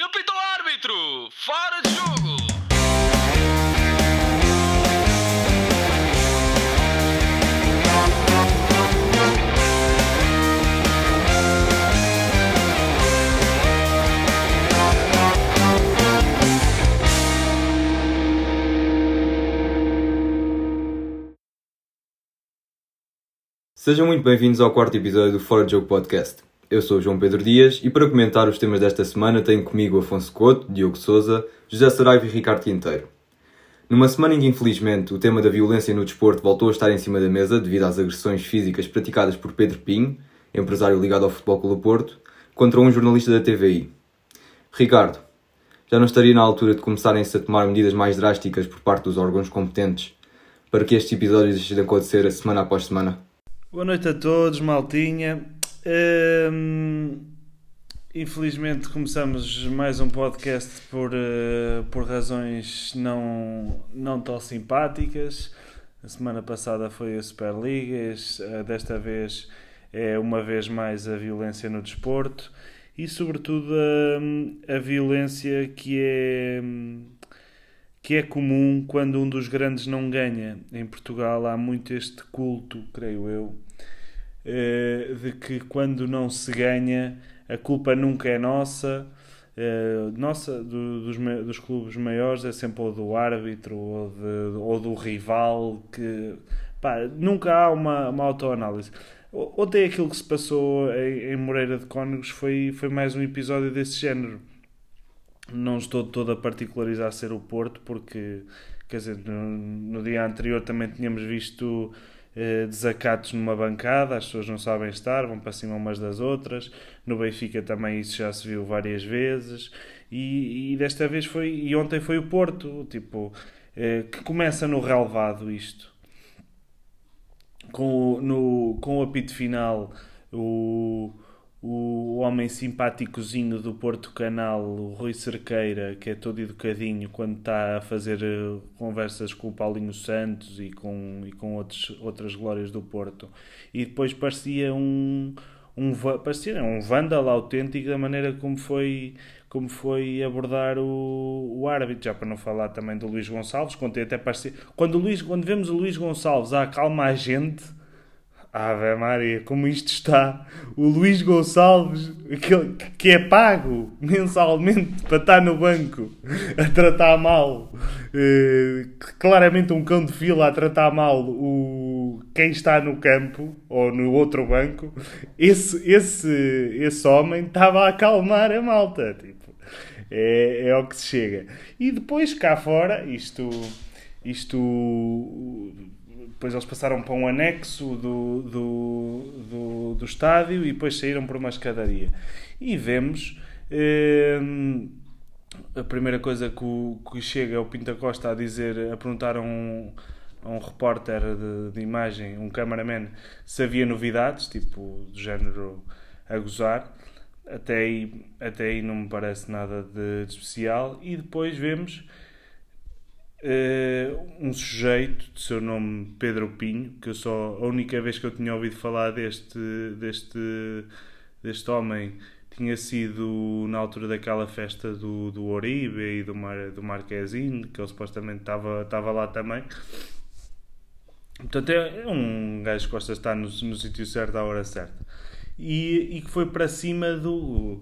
Ele pita o árbitro! Fora de jogo! Sejam muito bem-vindos ao quarto episódio do Fora de Jogo Podcast. Eu sou João Pedro Dias e para comentar os temas desta semana tenho comigo Afonso Couto, Diogo Souza, José Saraiva e Ricardo Quinteiro. Numa semana em que, infelizmente, o tema da violência no desporto voltou a estar em cima da mesa devido às agressões físicas praticadas por Pedro Pinho, empresário ligado ao Futebol Clube Porto, contra um jornalista da TVI. Ricardo, já não estaria na altura de começarem-se a tomar medidas mais drásticas por parte dos órgãos competentes para que estes episódios deixem de acontecer semana após semana? Boa noite a todos, maltinha. Infelizmente começamos mais um podcast por, uh, por razões não, não tão simpáticas. A semana passada foi a Superliga, uh, desta vez é uma vez mais a violência no desporto e sobretudo a, a violência que é, que é comum quando um dos grandes não ganha. Em Portugal há muito este culto, creio eu, eh, de que quando não se ganha a culpa nunca é nossa. Uh, nossa, do, dos, dos clubes maiores é sempre ou do árbitro ou, de, ou do rival que pá, nunca há uma, uma autoanálise. Ontem aquilo que se passou em, em Moreira de Cónegos foi, foi mais um episódio desse género. Não estou todo a particularizar ser o Porto, porque quer dizer, no, no dia anterior também tínhamos visto eh, desacatos numa bancada, as pessoas não sabem estar, vão para cima umas das outras. No Benfica também isso já se viu várias vezes. E, e desta vez foi, e ontem foi o Porto, tipo, eh, que começa no relevado isto. Com o, no, com o apito final, o, o homem simpáticozinho do Porto Canal, o Rui Cerqueira, que é todo educadinho quando está a fazer eh, conversas com o Paulinho Santos e com, e com outros, outras glórias do Porto. E depois parecia um, um, parecia um vândalo autêntico da maneira como foi, como foi abordar o, o árbitro, já para não falar também do Luís Gonçalves, quando até parecia, quando, Luís, quando vemos o Luís Gonçalves a acalmar a gente Ave Maria, como isto está. O Luís Gonçalves, aquele que é pago mensalmente para estar no banco a tratar mal, uh, claramente um cão de fila a tratar mal o, quem está no campo ou no outro banco, esse, esse, esse homem estava a acalmar a malta. Tipo, é, é ao que se chega. E depois cá fora, isto. Isto depois eles passaram para um anexo do, do, do, do estádio e depois saíram por uma escadaria. E vemos. Eh, a primeira coisa que, o, que chega é o Pinta Costa a dizer, a perguntar a um, a um repórter de, de imagem, um cameraman, se havia novidades, tipo, do género a gozar. Até aí, até aí não me parece nada de, de especial. E depois vemos um sujeito de seu nome Pedro Pinho, que eu só a única vez que eu tinha ouvido falar deste, deste, deste homem tinha sido na altura daquela festa do, do Oribe e do, Mar, do Marquezine, que ele supostamente estava, estava lá também. Portanto, é, é um gajo que gosta de estar no, no sítio certo à hora certa. E, e que foi para cima do.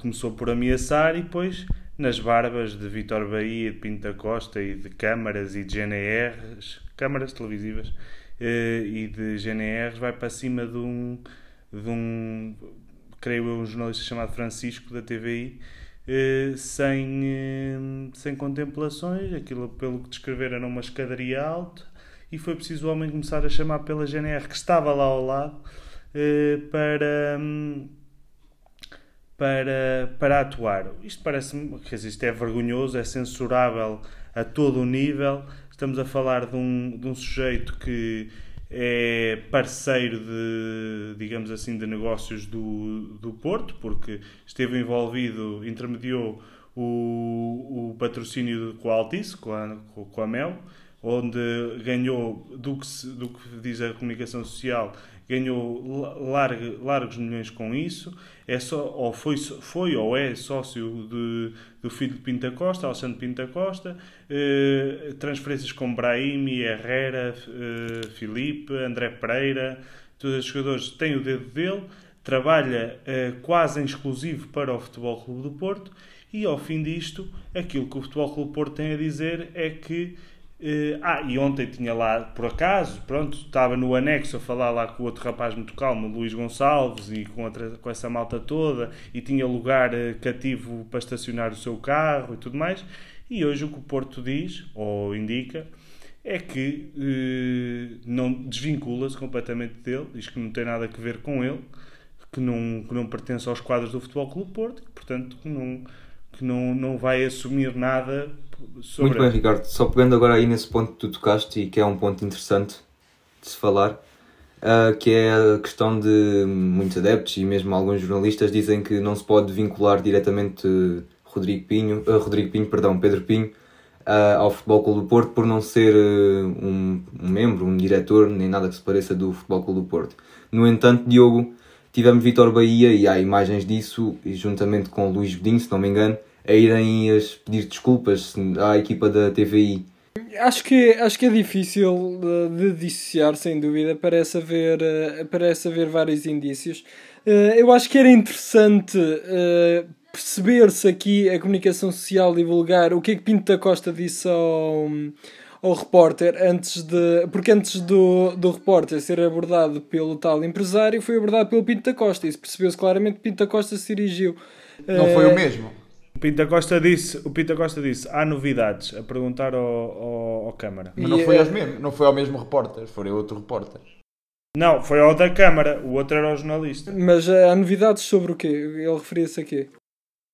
Começou por ameaçar e depois nas barbas de Vitor Bahia, de Pinta Costa e de câmaras e de GNRs, câmaras televisivas eh, e de GNRs, vai para cima de um, de um creio eu, um jornalista chamado Francisco, da TVI, eh, sem, eh, sem contemplações, aquilo pelo que descreveram era uma escadaria alta, e foi preciso o homem começar a chamar pela GNR, que estava lá ao lado, para hum, para, para atuar. Isto parece-me, isto é vergonhoso, é censurável a todo o nível. Estamos a falar de um, de um sujeito que é parceiro de, digamos assim, de negócios do, do Porto, porque esteve envolvido, intermediou o, o patrocínio com a Altice, com a, com a Mel, onde ganhou, do que, do que diz a comunicação social, ganhou largo, largos milhões com isso, é só, ou foi, foi ou é sócio de, do filho de Pinta Costa, Alexandre Pinta Costa, eh, transferências com Brahimi, Herrera, eh, André Pereira, todos os jogadores têm o dedo dele, trabalha eh, quase em exclusivo para o Futebol Clube do Porto. E ao fim disto, aquilo que o Futebol Clube do Porto tem a dizer é que ah, e ontem tinha lá, por acaso, pronto, estava no anexo a falar lá com outro rapaz muito calmo, Luís Gonçalves, e com, outra, com essa malta toda, e tinha lugar uh, cativo para estacionar o seu carro e tudo mais. E hoje o que o Porto diz, ou indica, é que uh, não desvincula-se completamente dele, diz que não tem nada a ver com ele, que não, que não pertence aos quadros do Futebol Clube Porto, e, portanto, que não, que não, não vai assumir nada sobre... Muito bem, Ricardo. Só pegando agora aí nesse ponto que tu tocaste e que é um ponto interessante de se falar, uh, que é a questão de muitos adeptos e mesmo alguns jornalistas dizem que não se pode vincular diretamente Rodrigo Pinho, uh, Rodrigo Pinho, perdão, Pedro Pinho, uh, ao Futebol Clube do Porto por não ser um, um, membro, um diretor, nem nada que se pareça do Futebol Clube do Porto. No entanto, Diogo, tivemos Vitor Bahia e há imagens disso, e juntamente com Luís Bedinho, se não me engano, a irem pedir desculpas à equipa da TVI? Acho que, acho que é difícil de, dissociar, sem dúvida. Parece haver, eh, parece haver vários indícios. Eh, eu acho que era interessante eh, perceber-se aqui a comunicação social divulgar o que é que Pinto da Costa disse ao, ao repórter antes de. Porque antes do, do repórter ser abordado pelo tal empresário, foi abordado pelo Pinto da Costa. Isso percebeu-se claramente que Pinto da Costa se dirigiu. Não foi o mesmo. O Pinta Costa disse, o Pinta Costa disse, há novidades a perguntar ao, ao, ao Câmara. Mas não foi, aos mesmo, não foi ao mesmo repórter, foi outro repórter. Não, foi ao da Câmara, o outro era o jornalista. Mas eh, há novidades sobre o quê? Ele referia-se a quê?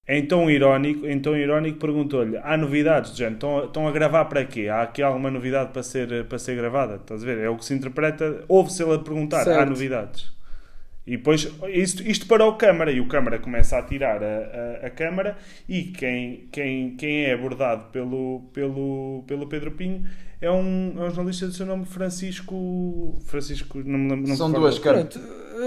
Em tom irónico, em tom irónico perguntou-lhe: há novidades, gente? Estão, estão a gravar para quê? Há aqui alguma novidade para ser, para ser gravada? Estás a ver? É o que se interpreta. Ouve-se ele a perguntar: certo. há novidades. E depois isto, isto para o câmara e o câmara começa a tirar a, a, a câmara e quem, quem, quem é abordado pelo, pelo, pelo Pedro Pinho é um, é um jornalista do seu nome Francisco. Francisco, não me lembro. Não São, duas câmaras.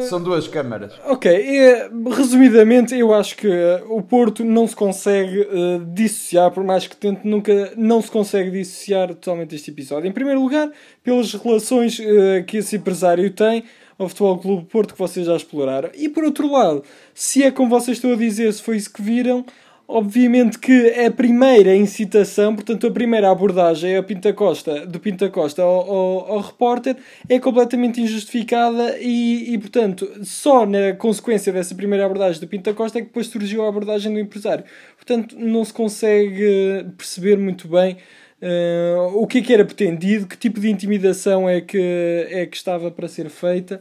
São duas câmaras. Ok, e, resumidamente, eu acho que o Porto não se consegue uh, dissociar, por mais que tente, nunca não se consegue dissociar totalmente deste episódio. Em primeiro lugar, pelas relações uh, que esse empresário tem ao Futebol Clube Porto que vocês já exploraram. E por outro lado, se é como vocês estão a dizer, se foi isso que viram, obviamente que a primeira incitação, portanto a primeira abordagem a Pinta Costa, do Pinta Costa ao, ao, ao repórter é completamente injustificada e, e, portanto, só na consequência dessa primeira abordagem do Pinta Costa é que depois surgiu a abordagem do empresário. Portanto, não se consegue perceber muito bem Uh, o que é que era pretendido, que tipo de intimidação é que, é que estava para ser feita.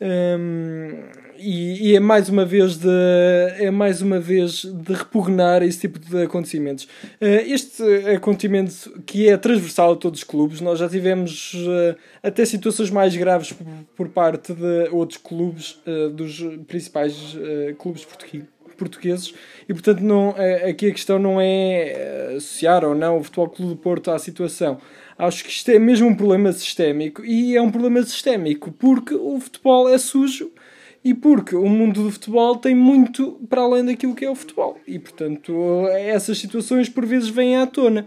Um, ehm, e, e, é mais uma vez de é mais uma vez de repugnar esse tipo de acontecimentos. Uh, este acontecimento que é transversal a todos os clubes, nós já tivemos uh, até situações mais graves por, por parte de outros clubes, uh, dos principais clubes portugueses portugueses e portanto não, aqui a questão não é eh, associar ou não o Futebol Clube do Porto à situação. Acho que isto é mesmo um problema sistémico e é um problema sistémico porque o futebol é sujo e porque o mundo do futebol tem muito para além daquilo que é o futebol e portanto essas situações por vezes vêm à tona.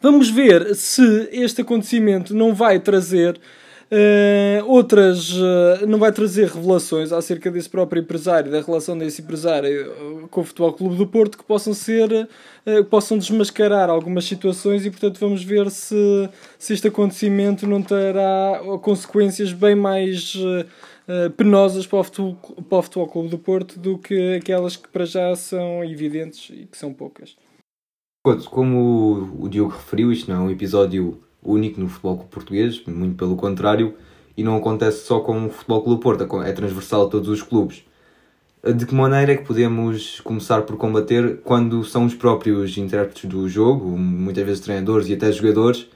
Vamos ver se este acontecimento não vai trazer Uh, outras uh, não vai trazer revelações acerca desse próprio empresário, da relação desse empresário eh, com o Futebol Clube do Porto que possam ser uh, possam desmascarar algumas situações e portanto vamos ver se, se este acontecimento não terá consequências bem mais penosas para o, futebol, para o Futebol Clube do Porto do que aquelas que para já são evidentes e que são poucas. Como o Diogo referiu, isto não é um episódio único no futebol português, muito pelo contrário, e não acontece só com o Futebol Clube Porto, é transversal a todos os clubes. De que maneira é que podemos começar por combater quando são os próprios intérpretes do jogo, muitas vezes treinadores e até jogadores,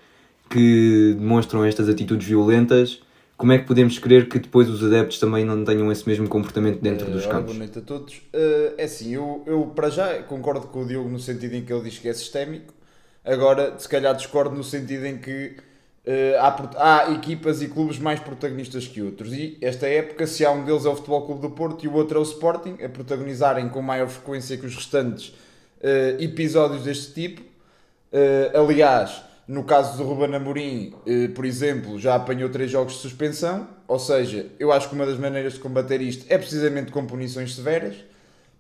que demonstram estas atitudes violentas? Como é que podemos crer que depois os adeptos também não tenham esse mesmo comportamento dentro uh, dos campos? Boa noite a todos. Uh, é assim, eu, eu para já concordo com o Diogo no sentido em que ele diz que é sistémico, Agora, se calhar discordo no sentido em que eh, há, há equipas e clubes mais protagonistas que outros. E esta época, se há um deles é o Futebol Clube do Porto e o outro é o Sporting, a protagonizarem com maior frequência que os restantes eh, episódios deste tipo. Eh, aliás, no caso do Ruben Amorim, por exemplo, já apanhou três jogos de suspensão. Ou seja, eu acho que uma das maneiras de combater isto é precisamente com punições severas.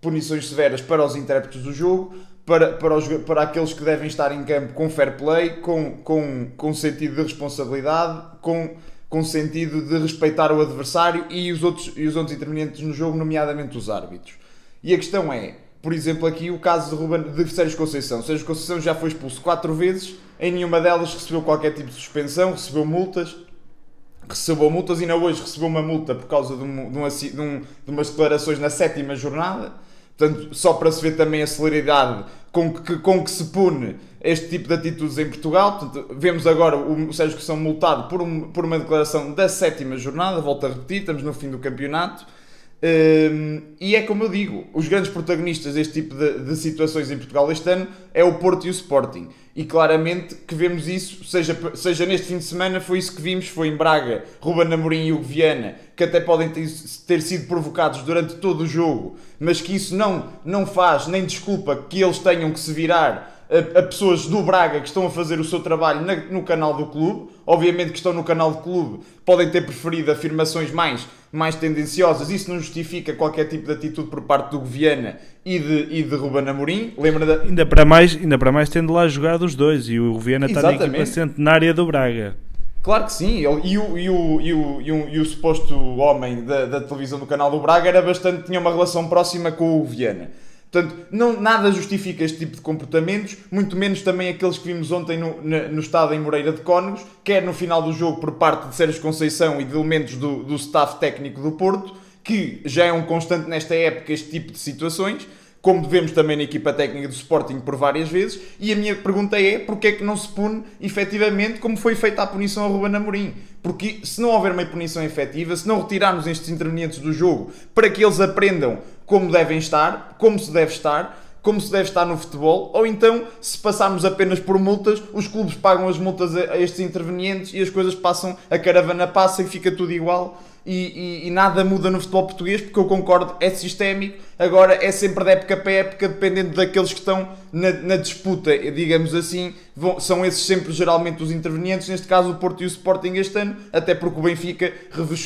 Punições severas para os intérpretes do jogo, para, para, os, para aqueles que devem estar em campo com fair play, com, com, com sentido de responsabilidade, com, com sentido de respeitar o adversário e os, outros, e os outros intervenientes no jogo, nomeadamente os árbitros. E a questão é, por exemplo, aqui o caso de, Ruben, de Sérgio Conceição. Sérgio Conceição já foi expulso quatro vezes, em nenhuma delas recebeu qualquer tipo de suspensão, recebeu multas, recebeu multas e ainda hoje recebeu uma multa por causa de, um, de, uma, de, um, de umas declarações na sétima jornada. Portanto, só para se ver também a celeridade com que, com que se pune este tipo de atitudes em Portugal. Portanto, vemos agora o Sérgio Conceição multado por, um, por uma declaração da sétima jornada, volto a repetir, estamos no fim do campeonato. Um, e é como eu digo, os grandes protagonistas deste tipo de, de, situações em Portugal este ano é o Porto e o Sporting. E claramente que vemos isso, seja, seja neste fim de semana, foi isso que vimos, foi em Braga, Ruben Amorim e o Viana, que até podem ter, ter, sido provocados durante todo o jogo, mas que isso não, não faz nem desculpa que eles tenham que se virar a, a pessoas do Braga que estão a fazer o seu trabalho na, no canal do clube. Obviamente que estão no canal do clube, podem ter preferido afirmações mais, mais tendenciosas. Isso não justifica qualquer tipo de atitude por parte do Viana e de, e de Ruben Amorim. Lembra da... ainda, para mais, ainda para mais tendo lá jogado os dois e o Viana está na equipa centenária do Braga. Claro que sim, ele, e, o, e, o, e, o, e, o, e o suposto homem da, da televisão do canal do Braga era bastante, tinha uma relação próxima com o Viana. Portanto, não, nada justifica este tipo de comportamentos, muito menos também aqueles que vimos ontem no, no estado em Moreira de Cónegos, quer no final do jogo por parte de Sérgio Conceição e de elementos do, do staff técnico do Porto, que já é um constante nesta época este tipo de situações, como devemos também na equipa técnica do Sporting por várias vezes, e a minha pergunta é, porque é que não se pune efetivamente como foi feita a punição a Ruben Amorim? Porque se não houver uma punição efetiva, se não retirarmos estes intervenientes do jogo para que eles aprendam como devem estar, como se deve estar, como se deve estar no futebol, ou então, se passarmos apenas por multas, os clubes pagam as multas a estes intervenientes e as coisas passam, a caravana passa e fica tudo igual. E, e, e, nada muda no futebol português, porque eu concordo, é sistémico. Agora é sempre de época para época, dependendo daqueles que estão na, na disputa, digamos assim. Vão, são esses sempre geralmente os intervenientes. Neste caso, o Porto e o Sporting este ano, até porque o Benfica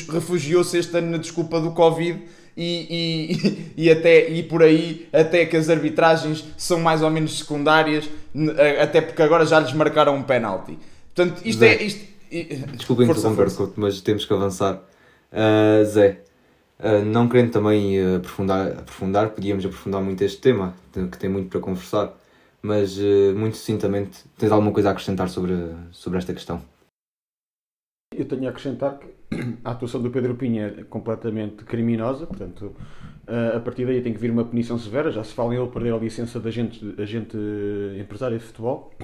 refugiou-se este ano na desculpa do Covid. E, e, e, até, e por aí até que as arbitragens são mais ou menos secundárias, até porque agora já lhes marcaram um penalti. Portanto, isto Zé, é. Isto, desculpa interromper, mas temos que avançar. Uh, Zé, uh, não querendo também uh, aprofundar, aprofundar, podíamos aprofundar muito este tema, que tem muito para conversar, mas muito sucintamente, tens alguma coisa a acrescentar sobre, sobre esta questão? Eu tenho a acrescentar que a atuação do Pedro Pinha é completamente criminosa, portanto, a partir daí tem que vir uma punição severa. Já se fala em ele perder a licença de agente, agente empresário de futebol.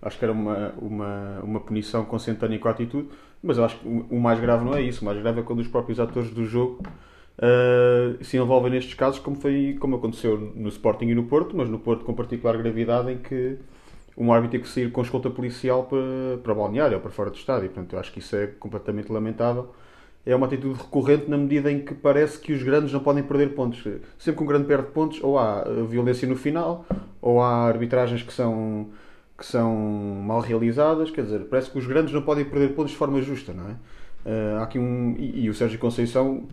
Acho que era uma, uma, uma punição consentânea com a atitude, mas eu acho que o mais grave não é isso. O mais grave é quando os próprios atores do jogo uh, se envolvem nestes casos, como, foi, como aconteceu no Sporting e no Porto, mas no Porto com particular gravidade, em que um árbitro teve que sair com escolta policial para, para balneário ou para fora do estádio. Portanto, eu acho que isso é completamente lamentável. É uma atitude recorrente na medida em que parece que os grandes não podem perder pontos. Sempre que um grande perde pontos, ou há violência no final, ou há arbitragens que são, que são mal realizadas. Quer dizer, parece que os grandes não podem perder pontos de forma justa, não é? Uh, há aqui um, e, e, o Sérgio Conceição,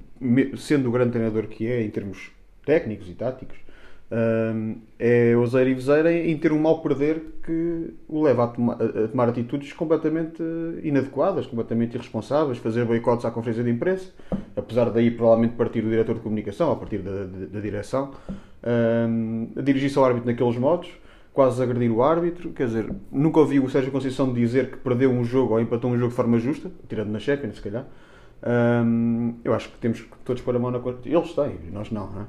sendo o grande treinador que é em termos técnicos e táticos, uh, é ouseira e veseira em ter um mal perder que o leva a, toma, a, tomar atitudes completamente inadequadas, completamente irresponsáveis, fazer boicotes à conferência de imprensa, apesar daí provavelmente partir do diretor de comunicação, a partir da, da, da direção, uh, dirigir-se ao árbitro naqueles modos quase agredir o árbitro. Quer dizer, nunca ouvi o Sérgio Conceição dizer que perdeu um jogo ou empatou um jogo de forma justa, tirando na Champions, se calhar. Eu acho que temos que todos pôr a mão na consciência. Eles têm, nós não. não é?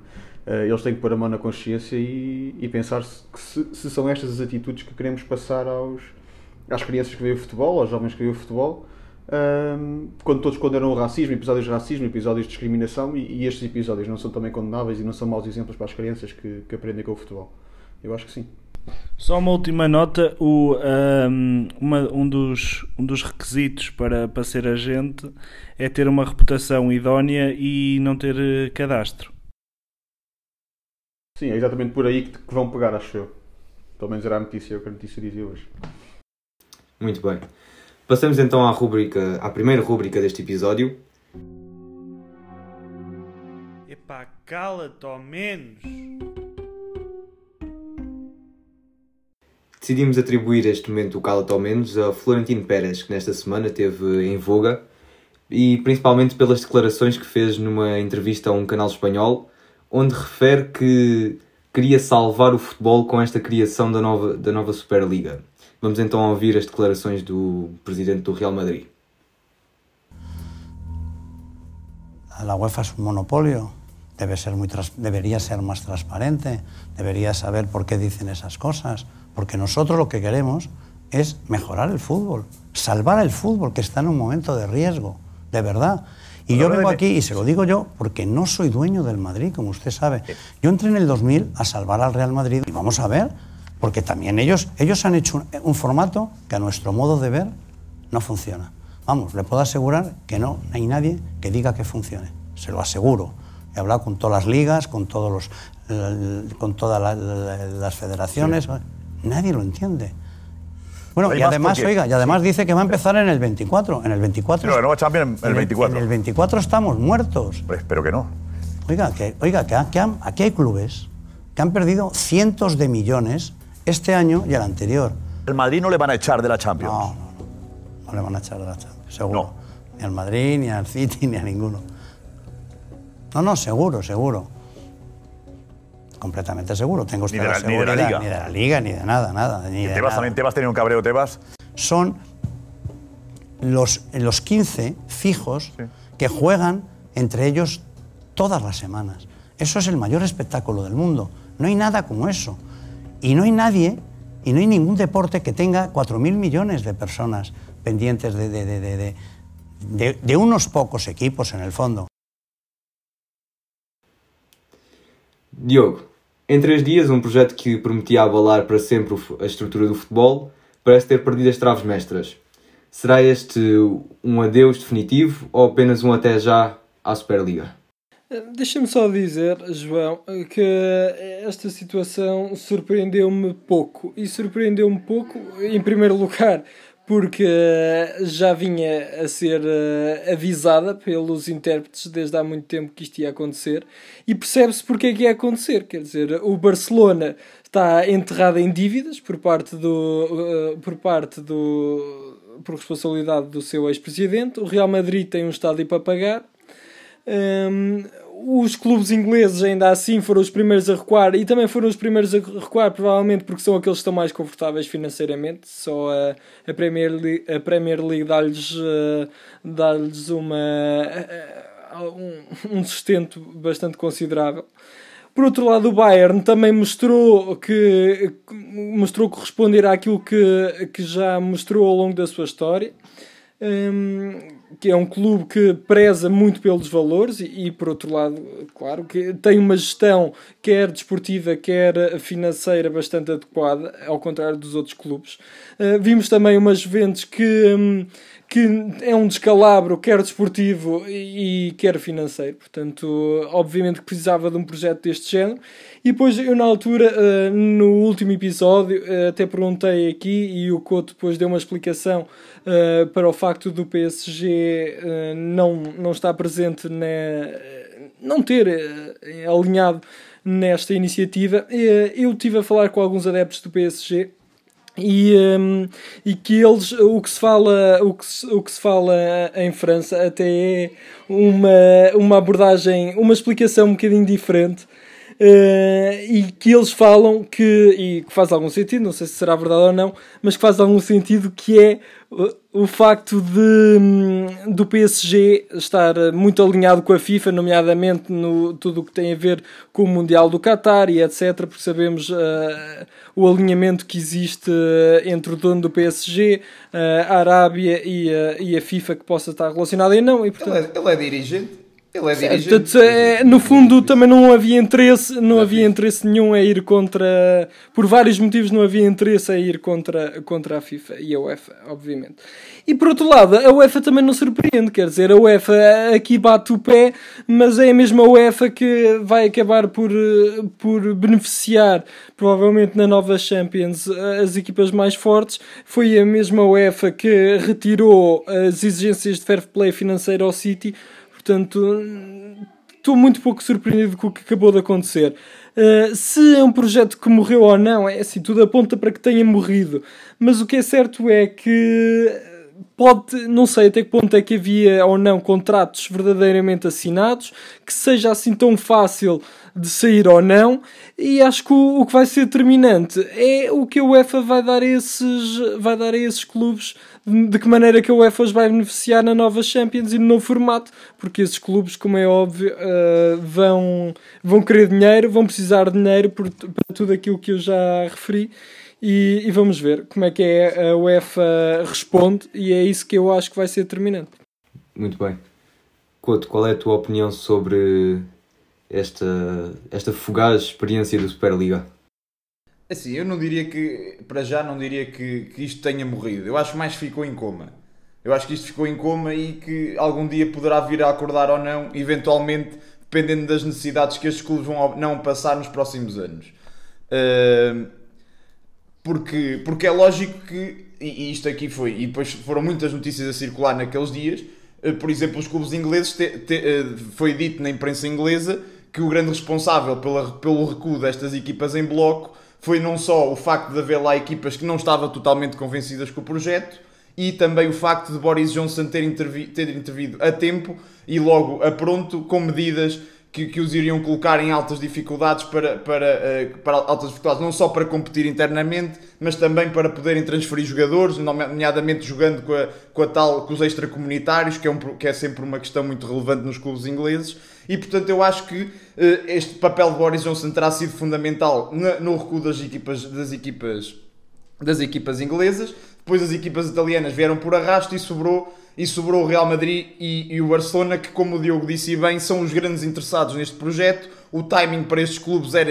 uh, eles têm que pôr a mão na consciência e, e pensar se, se, se, são estas as atitudes que queremos passar aos, às crianças que veem o futebol, aos jovens que veem o futebol. Quando todos condenam o racismo, episódios de racismo, episódios de discriminação, e, e, estes episódios não são também condenáveis e não são maus exemplos para as crianças que, que aprendem com o futebol. Eu acho que sim. Só uma última nota: o, um, uma, um, dos, um dos requisitos para, para ser agente é ter uma reputação idónea e não ter eh, cadastro. Sim, é exatamente por aí que, que vão pegar, acho eu. Pelo menos era a notícia que a notícia dizia hoje. Muito bem. Passamos então à rubrica, à primeira rubrica deste episódio. Epá, cala-te ao menos. Decidimos atribuir este momento o cala-te ao menos a Florentino Pérez, que nesta semana teve em voga, e principalmente pelas declarações que fez numa entrevista a um canal espanhol, onde refere que queria salvar o futebol com esta criação da nova, da nova Superliga. Vamos então ouvir as declarações do presidente do Real Madrid. La UEFA es un monopolio, debe ser muy debería ser más transparente, debería saber por qué dicen esas cosas, porque nosotros lo que queremos es mejorar el fútbol, salvar el fútbol que está en un momento de riesgo, de verdad. Y yo vengo aquí y se lo digo yo porque no soy dueño del Madrid, como usted sabe. Yo entré en el 2000 a salvar al Real Madrid y vamos a ver, porque también ellos, ellos han hecho un, un formato que a nuestro modo de ver no funciona. Vamos, le puedo asegurar que no hay nadie que diga que funcione, se lo aseguro. He hablado con todas las ligas, con, todos los, con todas la- la- las federaciones, nadie lo entiende. Bueno, y Además, porque- oiga, y además dice que va a empezar en el 24. En el 24. No, nueva Champions en el en 24. En el 24 estamos muertos. Espero que no. Oiga, que, oiga, que, que han- aquí hay clubes que han perdido cientos de millones este año y el anterior. El Madrid no le van a echar de la Champions. No, no, no. No le van a echar de la Champions, seguro. No. Ni al Madrid, ni al City, ni a ninguno. No, no, seguro, seguro. Completamente seguro. Tengo usted Ni de la la- ni de la seguridad. Liga. Ni de la Liga, ni de nada, nada. Ni de Tebas nada. también, Tebas tenía un cabreo, Tebas. Son los, los 15 fijos que juegan entre ellos todas las semanas. Eso es el mayor espectáculo del mundo. No hay nada como eso. Y no hay nadie, y no hay ningún deporte que tenga 4.000 millones de personas pendientes de, de- de- de- de- de- de unos pocos equipos en el fondo. Diogo, em três dias, um projeto que prometia abalar para sempre a estrutura do futebol parece ter perdido as traves mestras. Será este um adeus definitivo ou apenas um até já à Superliga? Deixa-me só dizer, João, que esta situação surpreendeu-me pouco. E surpreendeu-me pouco, em primeiro lugar, porque já vinha a ser eh, avisada pelos intérpretes desde há muito tempo que isto ia acontecer. E percebe-se porque é que ia acontecer. Quer dizer, o Barcelona está enterrado em dívidas por parte do. eh, por parte do. por responsabilidade do seu ex-presidente. O Real Madrid tem um estádio para pagar. Um, os clubes ingleses ainda assim foram os primeiros a recuar e também foram os primeiros a recuar provavelmente porque são aqueles que estão mais confortáveis financeiramente. Só a, a Premier League, a Premier League dá-lhes uh, dá-lhes uma uh, um, um sustento bastante considerável. Por outro lado o Bayern também mostrou que mostrou corresponder àquilo que, que já mostrou ao longo da sua história. Um, que é um clube que preza muito pelos valores e, e, por outro lado, claro, que tem uma gestão quer desportiva, quer financeira bastante adequada, ao contrário dos outros clubes. Uh, vimos também umas Juventus que, um, que é um descalabro, quer desportivo e, e quer financeiro. Portanto, obviamente que precisava de um projeto deste género. E depois, eu na altura, uh, no último episódio, uh, até perguntei aqui e o Couto depois deu uma explicação uh, para o facto do PSG uh, não, não estar presente, na, não ter uh, alinhado nesta iniciativa. eu estive a falar com alguns adeptos do PSG e, um, e que eles o que se fala o que se, o que se fala em França até é uma, uma abordagem uma explicação um bocadinho diferente e que eles falam que, e que faz algum sentido, não sei se será verdade ou não, mas que faz algum sentido que é o, o facto de um, do PSG estar muito alinhado com a FIFA, nomeadamente no tudo o que tem a ver com o Mundial do Qatar e etc, porque sabemos uh, o alinhamento que existe entre o dono do PSG, a Arábia e a, e a FIFA que possa estar relacionado e não. E, portanto, ele, é, ele é dirigente? Ele é dirigente. portanto, é, no fundo também não havia interesse, não havia interesse nenhum a ir contra, por vários motivos não havia interesse a ir contra, contra a FIFA e a UEFA, obviamente. E por outro lado, a UEFA também não surpreende, quer dizer, a UEFA aqui bate o pé, mas é a mesma UEFA que vai acabar por, por beneficiar, provavelmente na nova Champions, as equipas mais fortes. Foi a mesma UEFA que retirou as exigências de fair play financeiro ao City, Portanto, estou muito pouco surpreendido com o que acabou de acontecer. Uh, se é um projeto que morreu ou não, é assim, tudo aponta para que tenha morrido. Mas o que é certo é que pode, não sei até que ponto é que havia ou não contratos verdadeiramente assinados, que seja assim tão fácil de sair ou não, e acho que o, o que vai ser determinante é o que a UEFA vai dar a esses, vai dar a esses clubes de que maneira que a UEFA os vai beneficiar na nova Champions e no novo formato, porque esses clubes, como é óbvio, uh, vão, vão querer dinheiro, vão precisar de dinheiro por, para tudo aquilo que eu já referi. E, e, vamos ver como é que é a UEFA responde, e é isso que eu acho que vai ser determinante. Muito bem. Couto, qual é a tua opinião sobre esta, esta fugaz experiência do Superliga? Assim, eu não diria que, para já, não diria que, que isto tenha morrido. Eu acho mais que ficou em coma. Eu acho que isto ficou em coma e que algum dia poderá vir a acordar ou não, eventualmente, dependendo das necessidades que estes clubes vão não passar nos próximos anos. Porque, porque é lógico que, e isto aqui foi, e depois foram muitas notícias a circular naqueles dias, uh, por exemplo, os clubes ingleses, te, te, uh, foi dito na imprensa inglesa que o grande responsável pela, pelo recuo destas equipas em bloco foi não só o facto de haver lá equipas que não estavam totalmente convencidas com o projeto, e também o facto de Boris Johnson ter, intervi ter intervido a tempo e logo a pronto com medidas que, que os iriam colocar em altas dificuldades para, para, uh, para altas dificuldades, não só para competir internamente, mas também para poderem transferir jogadores, nomeadamente jogando com, a, com, a tal, com os extracomunitários, que é, um, que é sempre uma questão muito relevante nos clubes ingleses. E portanto, eu acho que uh, este papel de Boris Johnson terá sido fundamental no, no recuo das equipas, das equipas, das equipas inglesas. Depois as equipas italianas vieram por arrasto e sobrou e sobrou o Real Madrid e, e, o Barcelona, que, como o Diogo disse bem, são os grandes interessados neste projeto. O timing para estes clubes era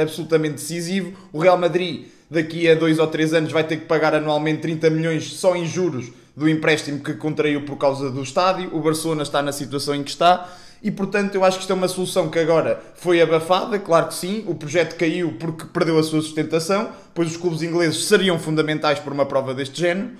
absolutamente decisivo. O Real Madrid, daqui a dois ou três anos, vai ter que pagar anualmente 30 milhões só em juros do empréstimo que contraiu por causa do estádio. O Barcelona está na situação em que está. E portanto, eu acho que isto é uma solução que agora foi abafada, claro que sim. O projeto caiu porque perdeu a sua sustentação, pois os clubes ingleses seriam fundamentais por uma prova deste género.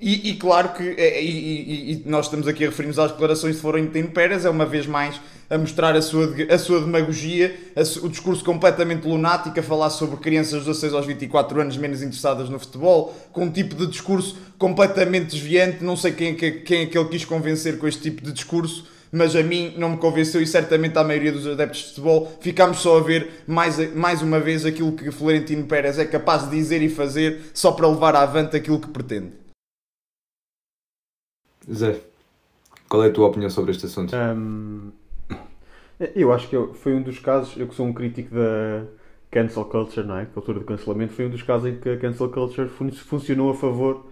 E, e, claro que e, e, e, nós estamos aqui a referir-nos às declarações de Florentino Pérez, é uma vez mais a mostrar a sua, a sua demagogia, a, o discurso completamente lunático, a falar sobre crianças de 16 aos 24 anos menos interessadas no futebol, com um tipo de discurso completamente desviante. Não sei quem, é quem é que ele quis convencer com este tipo de discurso, mas a mim não me convenceu e certamente à maioria dos adeptos de futebol. Ficámos só a ver mais, mais uma vez aquilo que Florentino Pérez é capaz de dizer e fazer só para levar avante aquilo que pretende. Zé, qual é a tua opinião sobre este assunto? Um, eu acho que eu, foi um dos casos, eu que sou um crítico da cancel culture, não é? Cultura de cancelamento, foi um dos casos em que a cancel culture fun funcionou a favor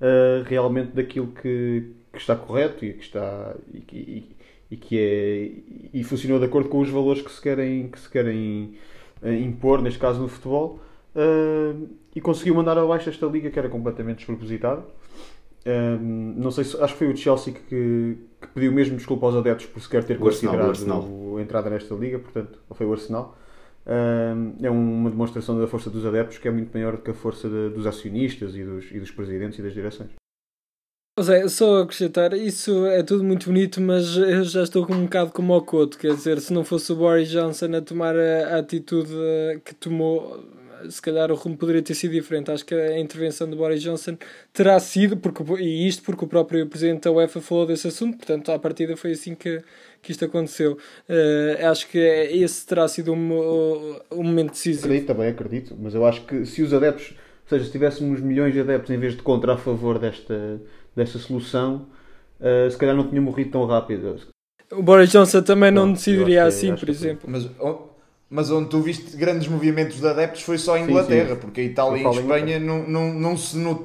uh, realmente daquilo que, que, está correto e que está e, e, e, que é e funcionou de acordo com os valores que se querem que se querem uh, impor, neste caso no futebol, uh, e conseguiu mandar abaixo esta liga que era completamente despropositada. Um, não sei se acho que foi o Chelsea que, que, pediu mesmo desculpa aos adeptos por sequer ter o considerado Arsenal, a entrada nesta liga, portanto, ou foi o Arsenal. Um, é uma demonstração da força dos adeptos que é muito maior do que a força de, dos acionistas e dos, e dos presidentes e das direções. José, só acrescentar, isso é tudo muito bonito, mas eu já estou com um bocado como o Couto, quer dizer, se não fosse o Boris Johnson a tomar a, atitude que tomou se calhar o rumo poderia ter sido diferente. Acho que a intervenção de Boris Johnson terá sido, porque, e isto porque o próprio presidente da UEFA falou desse assunto, portanto, à partida foi assim que, que isto aconteceu. Uh, acho que esse terá sido um, um momento decisivo. Acredito, também acredito, mas eu acho que se os adeptos, ou seja, se tivéssemos milhões de adeptos em vez de contra a favor desta, desta solução, uh, se calhar não tinha morrido tão rápido. O Boris Johnson também não, não decidiria assim, por exemplo. Mas, mas onde tu viste grandes movimentos de adeptos foi só a Inglaterra, sim, sim. porque a Itália e a Espanha não, não, não se not...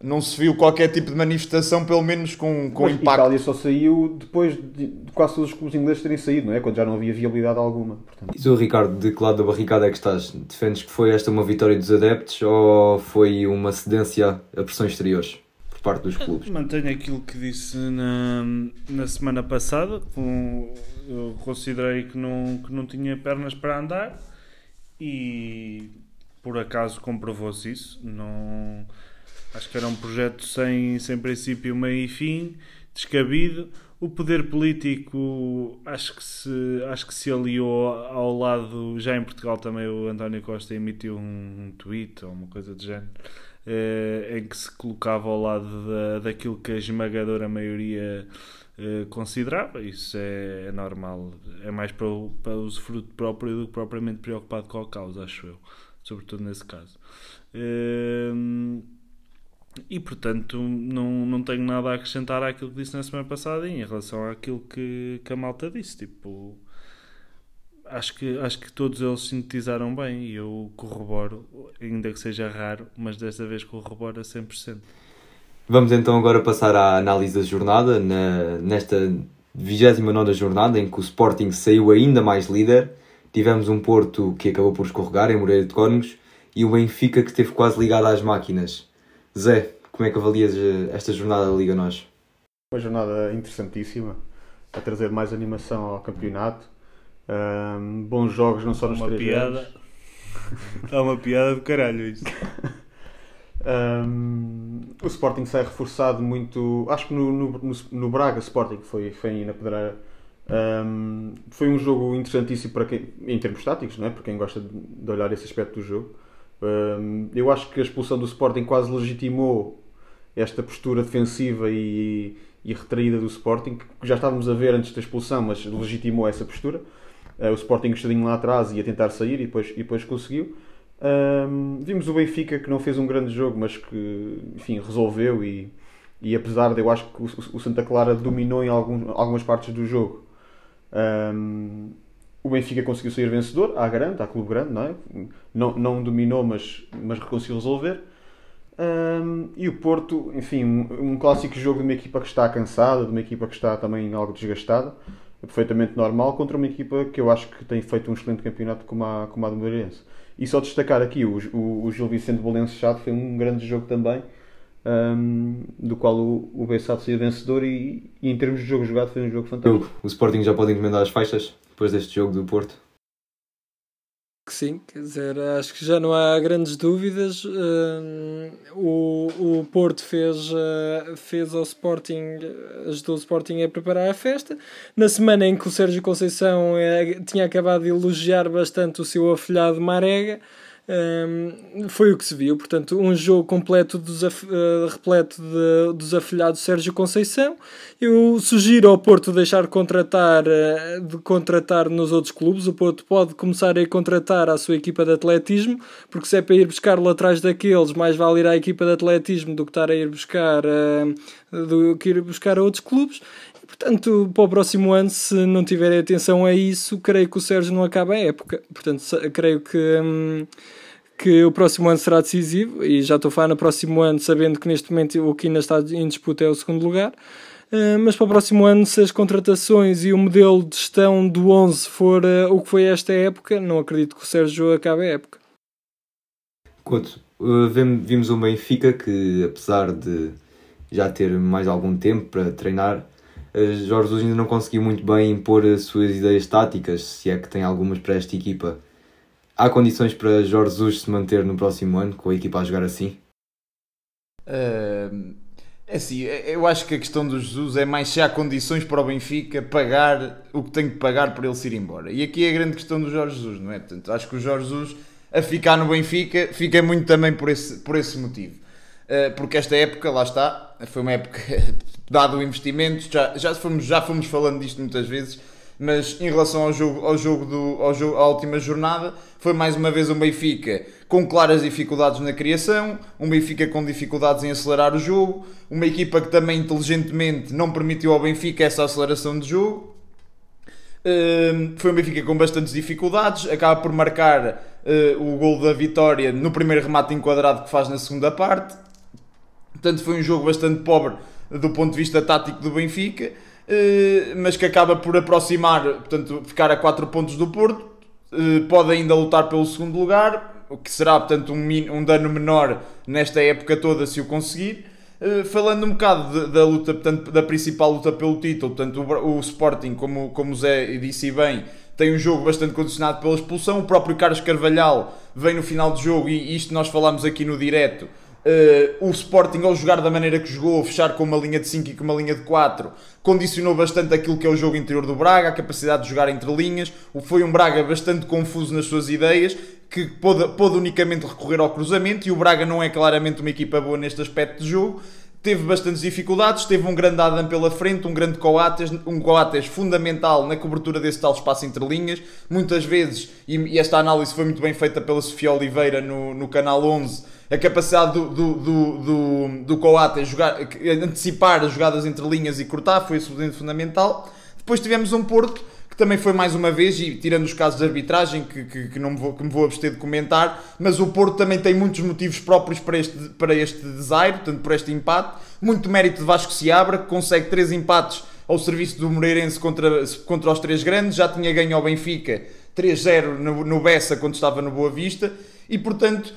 não se viu qualquer tipo de manifestação, pelo menos com, com Mas impacto. Itália só saiu depois de, de quase todos os clubes ingleses terem saído, não é? Quando já não havia viabilidade alguma. Portanto, E tu, Ricardo, de que lado da barricada é que estás? Defendes que foi esta uma vitória dos adeptos ou foi uma cedência a pressões exteriores parte dos clubes? Mantenho aquilo que disse na, na semana passada. Com, eu considerei que não, que não tinha pernas para andar e por acaso comprovou-se isso. Não, acho que era um projeto sem, sem princípio, meio e fim, descabido. O poder político acho que, se, acho que se aliou ao lado. Já em Portugal também o António Costa emitiu um, um tweet ou uma coisa do género eh, em que se colocava ao lado da, daquilo que a esmagadora maioria eh, considerava. Isso é, é normal. É mais para o, para o usufruto próprio do que propriamente preocupado com a causa, acho eu. Sobretudo nesse caso. Eh, e portanto, não, não tenho nada a acrescentar àquilo que disse na semana passada em relação àquilo que, que a malta disse. Tipo, acho que, acho que todos eles sintetizaram bem e eu corroboro, ainda que seja raro, mas desta vez corroboro a 100%. Vamos então agora passar à análise da jornada, na, nesta 29 jornada em que o Sporting saiu ainda mais líder. Tivemos um Porto que acabou por escorregar em Moreira de Cónegos e o Benfica que esteve quase ligado às máquinas. Zé, como é que avalias eh, esta jornada da Liga Nós? Uma jornada interessantíssima, a trazer mais animação ao campeonato. Ahm, bons jogos, não só nos Uma três piada. grandes. Está uma piada do caralho isso. Ahm, o Sporting sai reforçado muito. Acho que no, no, no, Braga Sporting foi, foi na pedreira. Ahm, foi um jogo interessantíssimo para quem, em termos táticos, não é? para quem gosta de, de olhar esse aspecto do jogo. Ahm, eu acho que a expulsão do Sporting quase legitimou esta postura defensiva e, e retraída do Sporting, que já estávamos a ver antes da expulsão, mas legitimou essa postura. Ah, o Sporting um bocadinho lá atrás ia tentar sair e depois, e depois conseguiu. Ahm, vimos o Benfica que não fez um grande jogo, mas que enfim, resolveu e, e apesar de eu acho que o, o Santa Clara dominou em algum, algumas partes do jogo, ahm, o Benfica conseguiu sair vencedor, à grande, à clube grande, não é? Não, não dominou, mas, mas conseguiu resolver. Ahm, e o Porto, enfim, um, um clássico jogo de uma equipa que está cansada, de uma equipa que está também algo desgastada, é perfeitamente normal, contra uma equipa que eu acho que tem feito um excelente campeonato como a, como a do Moreirense. E só destacar aqui, o, o, o Gil Vicente Bolense Chato foi um grande jogo também, ahm, do qual o, o Bessado saiu vencedor e, e em termos de jogo jogado foi um jogo fantástico. O Sporting já pode encomendar as faixas depois deste jogo do Porto? Que sim, quer dizer, acho que já não há grandes dúvidas. Hum, o, o Porto fez, uh, fez ao Sporting, ajudou o Sporting a preparar a festa. Na semana em que o Sérgio Conceição eh, tinha acabado de elogiar bastante o seu afilhado Marega, hum, foi o que se viu. Portanto, um jogo completo eh, repleto de, dos Sérgio Conceição. Eu sugiro ao Porto deixar de contratar, eh, de contratar nos outros clubes. O Porto pode começar a contratar a sua equipa de atletismo, porque se é para ir buscar atrás daqueles, mais vale ir à equipa de atletismo do que estar a ir buscar, eh, do que ir buscar a outros clubes. Portanto, para o próximo ano, se não tiverem atenção a isso, creio que o Sérgio não acaba a época. Portanto, creio que. hum, que o próximo ano será decisivo e já estou a falar no próximo ano, sabendo que neste momento o que ainda está em disputa é o segundo lugar. Uh, mas para o próximo ano, se as contratações e o modelo de gestão do 11 for uh, o que foi esta época, não acredito que o Sérgio acabe a época. Couto, vem- vimos o Benfica que, apesar de já ter mais algum tempo para treinar, Jorge Jesus ainda não conseguiu muito bem impor as suas ideias táticas, se é que tem algumas para esta equipa. Há condições para Jorge Jesus se manter no próximo ano com a equipa a jogar assim? Ahm, É assim, eu acho que a questão do Jesus é mais se há condições para o Benfica pagar o que tem que pagar para ele se ir embora. E aqui é a grande questão do Jorge Jesus, não é? Portanto, acho que o Jorge Jesus a ficar no Benfica fica muito também por esse, por esse motivo. Uh, porque esta época, lá está, foi uma época dado o investimento, já, já, fomos, já fomos falando disto muitas vezes, mas em relação ao jogo, ao jogo, do, ao jogo à última jornada, foi mais uma vez um Benfica com claras dificuldades na criação, um Benfica com dificuldades em acelerar o jogo, uma equipa que também inteligentemente não permitiu ao Benfica essa aceleração de jogo. Uh, foi um Benfica com bastantes dificuldades, acaba por marcar uh, o gol da vitória no primeiro remate enquadrado que faz na segunda parte. Portanto, foi um jogo bastante pobre do ponto de vista tático do Benfica, eh, mas que acaba por aproximar, portanto, ficar a 4 pontos do Porto. Eh, Pode ainda lutar pelo segundo lugar, o que será, portanto, um, um dano menor nesta época toda se o conseguir. Uh, falando um bocado da luta, portanto, da principal luta pelo título, portanto, o, o Sporting, como, como o Zé disse bem, tem um jogo bastante condicionado pela expulsão. O próprio Carlos Carvalhal vem no final do jogo, e isto nós falámos aqui no direto. Uh, o Sporting, ao jogar da maneira que jogou, fechar com uma linha de 5 e com uma linha de 4, condicionou bastante aquilo que é o jogo interior do Braga, a capacidade de jogar entre linhas. Foi um Braga bastante confuso nas suas ideias, que pôde, pôde unicamente recorrer ao cruzamento. E o Braga não é claramente uma equipa boa neste aspecto de jogo. Teve bastantes dificuldades, teve um grande Adam pela frente, um grande Coates, um Coates fundamental na cobertura desse tal espaço entre linhas. Muitas vezes, e, e esta análise foi muito bem feita pela Sofia Oliveira no, no canal 11, a capacidade do, do, do, do, do Coates jogar, antecipar as jogadas entre linhas e cortar foi absolutamente fundamental. Depois tivemos um Porto que também foi mais uma vez, e tirando os casos de arbitragem, que, que, que não me vou, que me vou abster de comentar, mas o Porto também tem muitos motivos próprios para este, para este desaire, portanto, por este empate. Muito mérito de Vasco Seabra, que consegue três empates ao serviço do Moreirense contra, contra os três grandes, já tinha ganho ao Benfica 3-0 no, no Bessa quando estava no Boa Vista, e portanto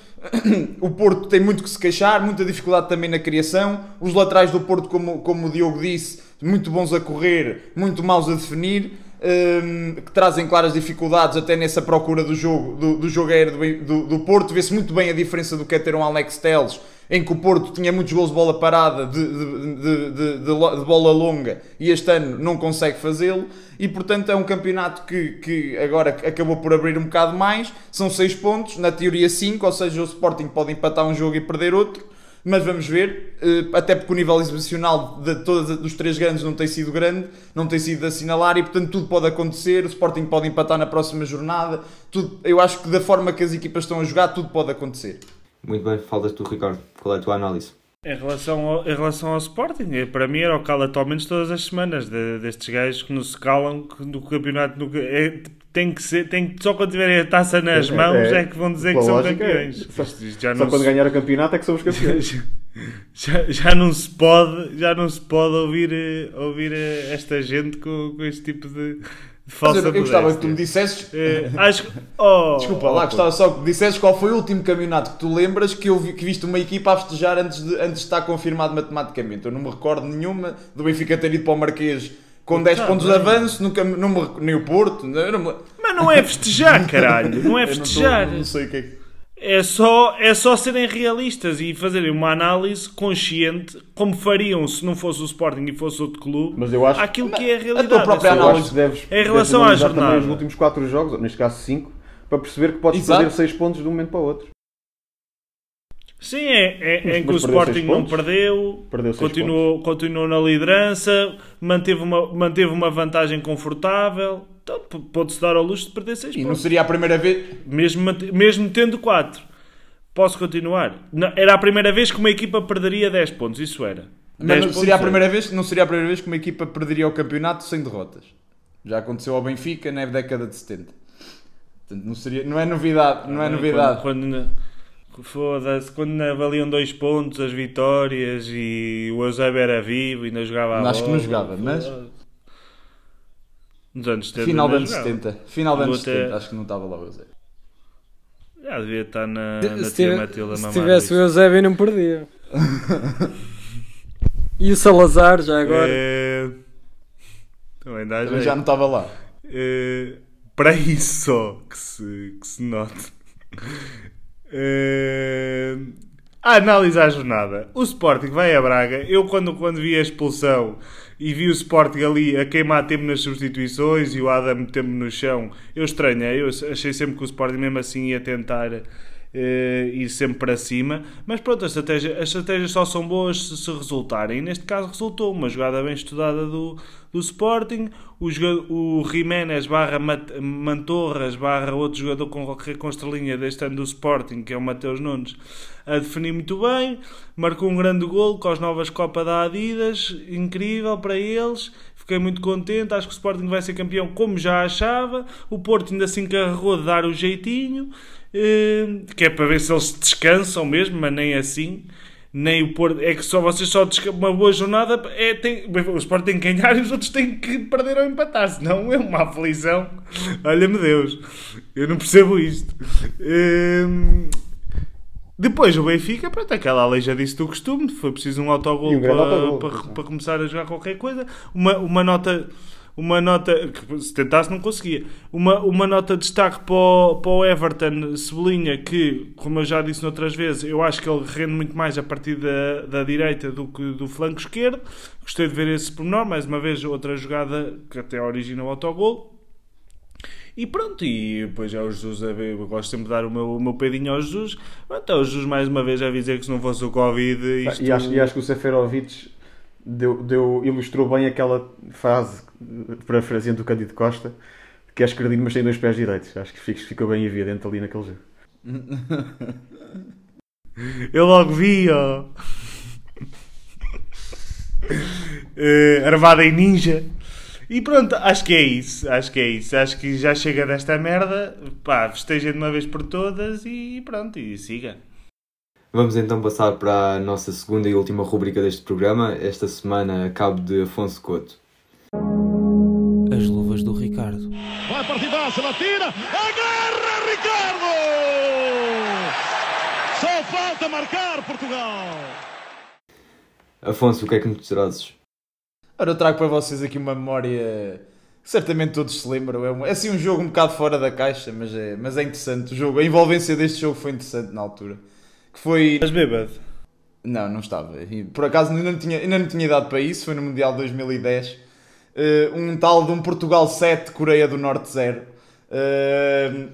o Porto tem muito que se queixar, muita dificuldade também na criação. Os laterais do Porto, como, como o Diogo disse, muito bons a correr, muito maus a definir, hum, que trazem claras dificuldades até nessa procura do jogo, do, do jogo aéreo do, do, do Porto. Vê-se muito bem a diferença do que é ter um Alex Teles, em que o Porto tinha muitos gols de bola parada, de, de, de, de, bola longa, e este ano não consegue fazê-lo. E portanto é um campeonato que, que agora acabou por abrir um bocado mais. São 6 pontos, na teoria 5, ou seja, o Sporting pode empatar um jogo e perder outro. Mas vamos ver, eh, até porque o nível exibicional de todos dos três grandes não tem sido grande, não tem sido de assinalar e portanto tudo pode acontecer. O Sporting pode empatar na próxima jornada. Tudo, eu acho que da forma que as equipas estão a jogar, tudo pode acontecer. Muito bem, faltas tu, Ricardo. Qual é a tua análise? Em relação, ao, em relação ao Sporting, eh, para mim era o cala ao menos todas as semanas de- destes gajos que não se calam, que no campeonato nunca, é, tem que ser, tem que, só quando tiverem a taça nas É, mãos é, é, que vão dizer que são é. campeões. Só- já Só não quando se- ganhar o campeonato é que somos campeões. já, já não se pode já não se pode ouvir eh, ouvir esta gente com, com este tipo de, falsa eu, eu gostava que tu me dissesses. Eh, acho oh, Desculpa lá, oh, gostava só que me dissesses qual foi o último campeonato que tu lembras que, eu vi, que viste uma equipa a festejar antes de, antes de estar confirmado matematicamente. Eu não me recordo nenhuma do Benfica ter ido para o Marquês com 10 Tá pontos de avanço, nunca, não me, nem o Porto. Não, não, me- mas não é festejar caralho não é eu não, tô- festejar não sei o que é que. É só, é só serem realistas e fazerem uma análise consciente, como fariam se não fosse o Sporting e fosse outro clube, Mas eu acho- aquilo que é a a realidade. tua própria É Eu análise. deves, Em relação deves à jornada. os últimos 4 jogos, ou neste caso 5, para perceber que podes Exato. perder 6 pontos de um momento para o outro. Sim, é, é, é em que o Sporting não pontos. perdeu, Perdeu continuou, continuou na liderança, manteve uma, manteve uma vantagem confortável. Então, pode-se dar ao luxo de perder 6 E não seria a primeira vez. Mesmo, mesmo tendo 4. Posso continuar? Não, era a primeira vez que uma equipa perderia 10 pontos, isso era. Mas 10 não seria, a primeira vez, não seria a primeira vez que uma equipa perderia o campeonato sem derrotas. Já aconteceu ao Benfica na década de 70. Portanto, não, seria, não é novidade. Não é novidade. Quando, quando, foda-se, quando avaliam dois pontos as vitórias e o Eusébio era vivo e ainda jogava a Acho que bola, não jogava, mas-. Nos anos 70. Final de ainda anos jogava. 70. Final de anos Até- 70. Acho que não estava lá o Eusébio. Já devia estar na, na Se, tia tive- Matilda se tivesse o. Eusébio, não perdia. e o Salazar, já agora. É... Também dá Também já não estava lá. Eh, para isso só que se, que se note. Eh, a análise à jornada. O Sporting vai a Braga. Eu, quando, quando vi a expulsão e vi o Sporting ali a queimar tempo nas substituições e o Adam tempo no chão, eu estranhei. Eu achei sempre que o Sporting, mesmo assim, ia tentar eh, ir sempre para cima. Mas pronto, a estratégia, as estratégias só são boas se, se resultarem. E neste caso resultou. Uma jogada bem estudada do, do Sporting. O, o Jiménez barra Mat- Mantorras barra outro jogador com com estrelinha deste ano do Sporting, que é o Mateus Nunes, a definir muito bem. Marcou um grande gol com as novas Copa da Adidas. Incrível para eles. Fiquei muito contente. Acho que o Sporting vai ser campeão como já achava. O Porto ainda se encarregou de dar o jeitinho. eh, Que é para ver se eles descansam mesmo, mas nem assim. nem o Porto. É que só vocês só uma boa jornada é, tem, o Sport tem que ganhar e os outros têm que perder ou empatar, senão é uma aflição. Olha-me Deus, eu não percebo isto. Hum, depois o Benfica, pronto, aquela aleijadice do costume, foi preciso um autogol um para, autogol. para, para começar a jogar qualquer coisa. Uma, uma nota. Uma nota que se tentasse não conseguia. Uma, uma nota de destaque para o, para o Everton Cebolinha, que, como eu já disse noutras vezes, eu acho que ele rende muito mais a partir da, da direita do que do flanco esquerdo. Gostei de ver esse pormenor, mais uma vez, outra jogada que até origina o autogol. E pronto, e depois é o Jesus a ver, eu gosto sempre de dar o meu, o meu pedinho ao Jesus. Então, o Jesus mais uma vez a dizer que se não fosse o Covid, isto... E acho, e acho que o Seferovic deu, deu, ilustrou bem aquela frase parafraseando o Cândido Costa que é esquerdino mas tem dois pés direitos. Acho que ficou bem evidente ali naquele jogo. Eu logo vi, ó. Eh, armada em ninja. E pronto, acho que é isso. Acho que é isso. Acho que já chega desta merda. Pá, festeja de uma vez por todas e pronto, e siga. Vamos então passar para a nossa segunda e última rubrica deste programa, esta semana a cabo de Afonso Couto. As luvas do Ricardo. Vai partidaça, ela tira, agarra Ricardo! Só falta marcar Portugal! Afonso, o que é que nos trazes? Ora, eu trago para vocês aqui uma memória que certamente todos se lembram. É, um- é assim um jogo um bocado fora da caixa, mas é, mas é interessante. O jogo, a envolvência deste jogo foi interessante na altura. Que foi. Mas bêbado. Não, não estava. E, por acaso ainda não, tinha, ainda não tinha idade para isso, foi no Mundial de 2010. Eh, um tal de um Portugal 7, Coreia do Norte 0. Eh,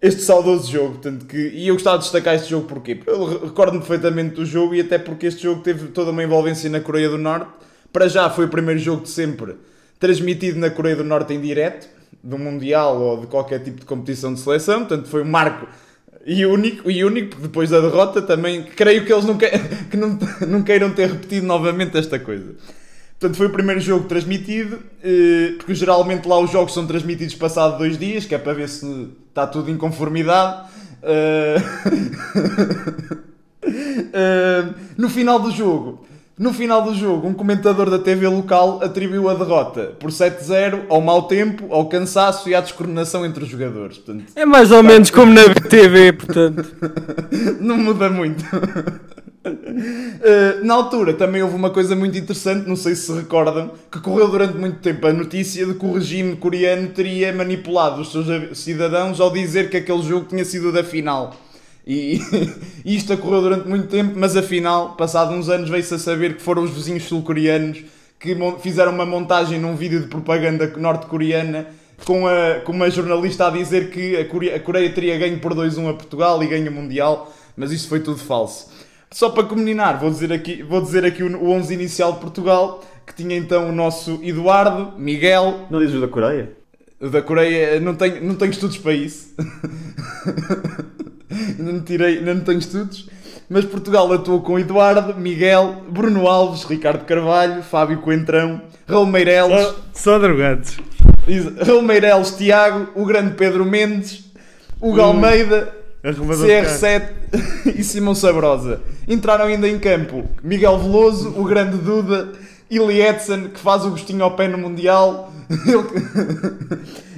este saudoso jogo, portanto, que, e eu gostava de destacar este jogo porquê? Porque eu re- recordo-me perfeitamente do jogo e até porque este jogo teve toda uma envolvência na Coreia do Norte. Para já foi o primeiro jogo de sempre transmitido na Coreia do Norte em direto, do Mundial ou de qualquer tipo de competição de seleção, portanto foi um marco e único, e único, depois da derrota também, creio que eles não, que, que não, não queiram ter repetido novamente esta coisa. Portanto, foi o primeiro jogo transmitido, eh, porque geralmente lá os jogos são transmitidos passado dois dias, que é para ver se está tudo em conformidade. Eh, eh, no final do jogo, no final do jogo, um comentador da TV local atribuiu a derrota por 7-0 ao mau tempo, ao cansaço e à descoordenação entre os jogadores. Portanto, É mais ou menos como na TV, portanto. não muda muito. Uh, na altura também houve uma coisa muito interessante, não sei se se recordam, que correu durante muito tempo a notícia de que o regime coreano teria manipulado os seus cidadãos ao dizer que aquele jogo tinha sido da final. E e isto ocorreu durante muito tempo, mas afinal, passado uns anos, veio-se a saber que foram os vizinhos sul-coreanos que fizeram uma montagem num vídeo de propaganda norte-coreana com, a, com uma jornalista a dizer que a Coreia, a Coreia teria ganho por 2-1 a Portugal e ganho o Mundial, mas isso foi tudo falso. Só para combinar, vou dizer aqui, vou dizer aqui o, o 11 inicial de Portugal, que tinha então o nosso Eduardo, Miguel, Não dizes o da Coreia? o da Coreia, não tenho, não tenho estudos para isso. ainda, não tirei, ainda não tenho estudos. Mas Portugal atuou com Eduardo, Miguel, Bruno Alves, Ricardo Carvalho, Fábio Coentrão, Raul Meireles, Só, só drogados. Raul Meireles, Tiago, o grande Pedro Mendes, Hugo Almeida, Arrumador de CR7 e Simão Sabrosa. Entraram ainda em campo Miguel Veloso, o grande Duda, Ili Edson, que faz o gostinho ao pé no Mundial.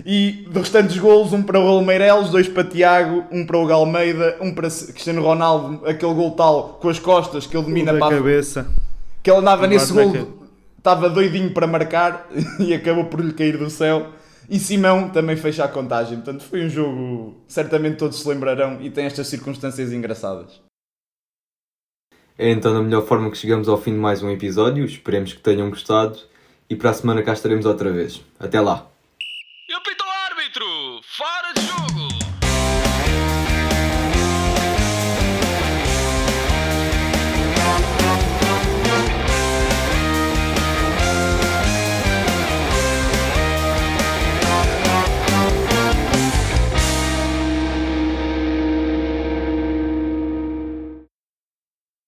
E de restantes golos, um para o Raul Meireles, dois para Tiago, um para o Hugo Almeida, um para Cristiano Ronaldo, aquele gol tal com as costas que ele domina para a cabeça. que ele andava nesse bate gol, ca- estava doidinho para marcar e acabou por lhe cair do céu. E Simão também fecha a contagem. Portanto, foi um jogo, certamente todos se lembrarão e tem estas circunstâncias engraçadas. É então da melhor forma que chegamos ao fim de mais um episódio. Esperemos que tenham gostado e para a semana cá estaremos outra vez. Até lá! O árbitro! Fora de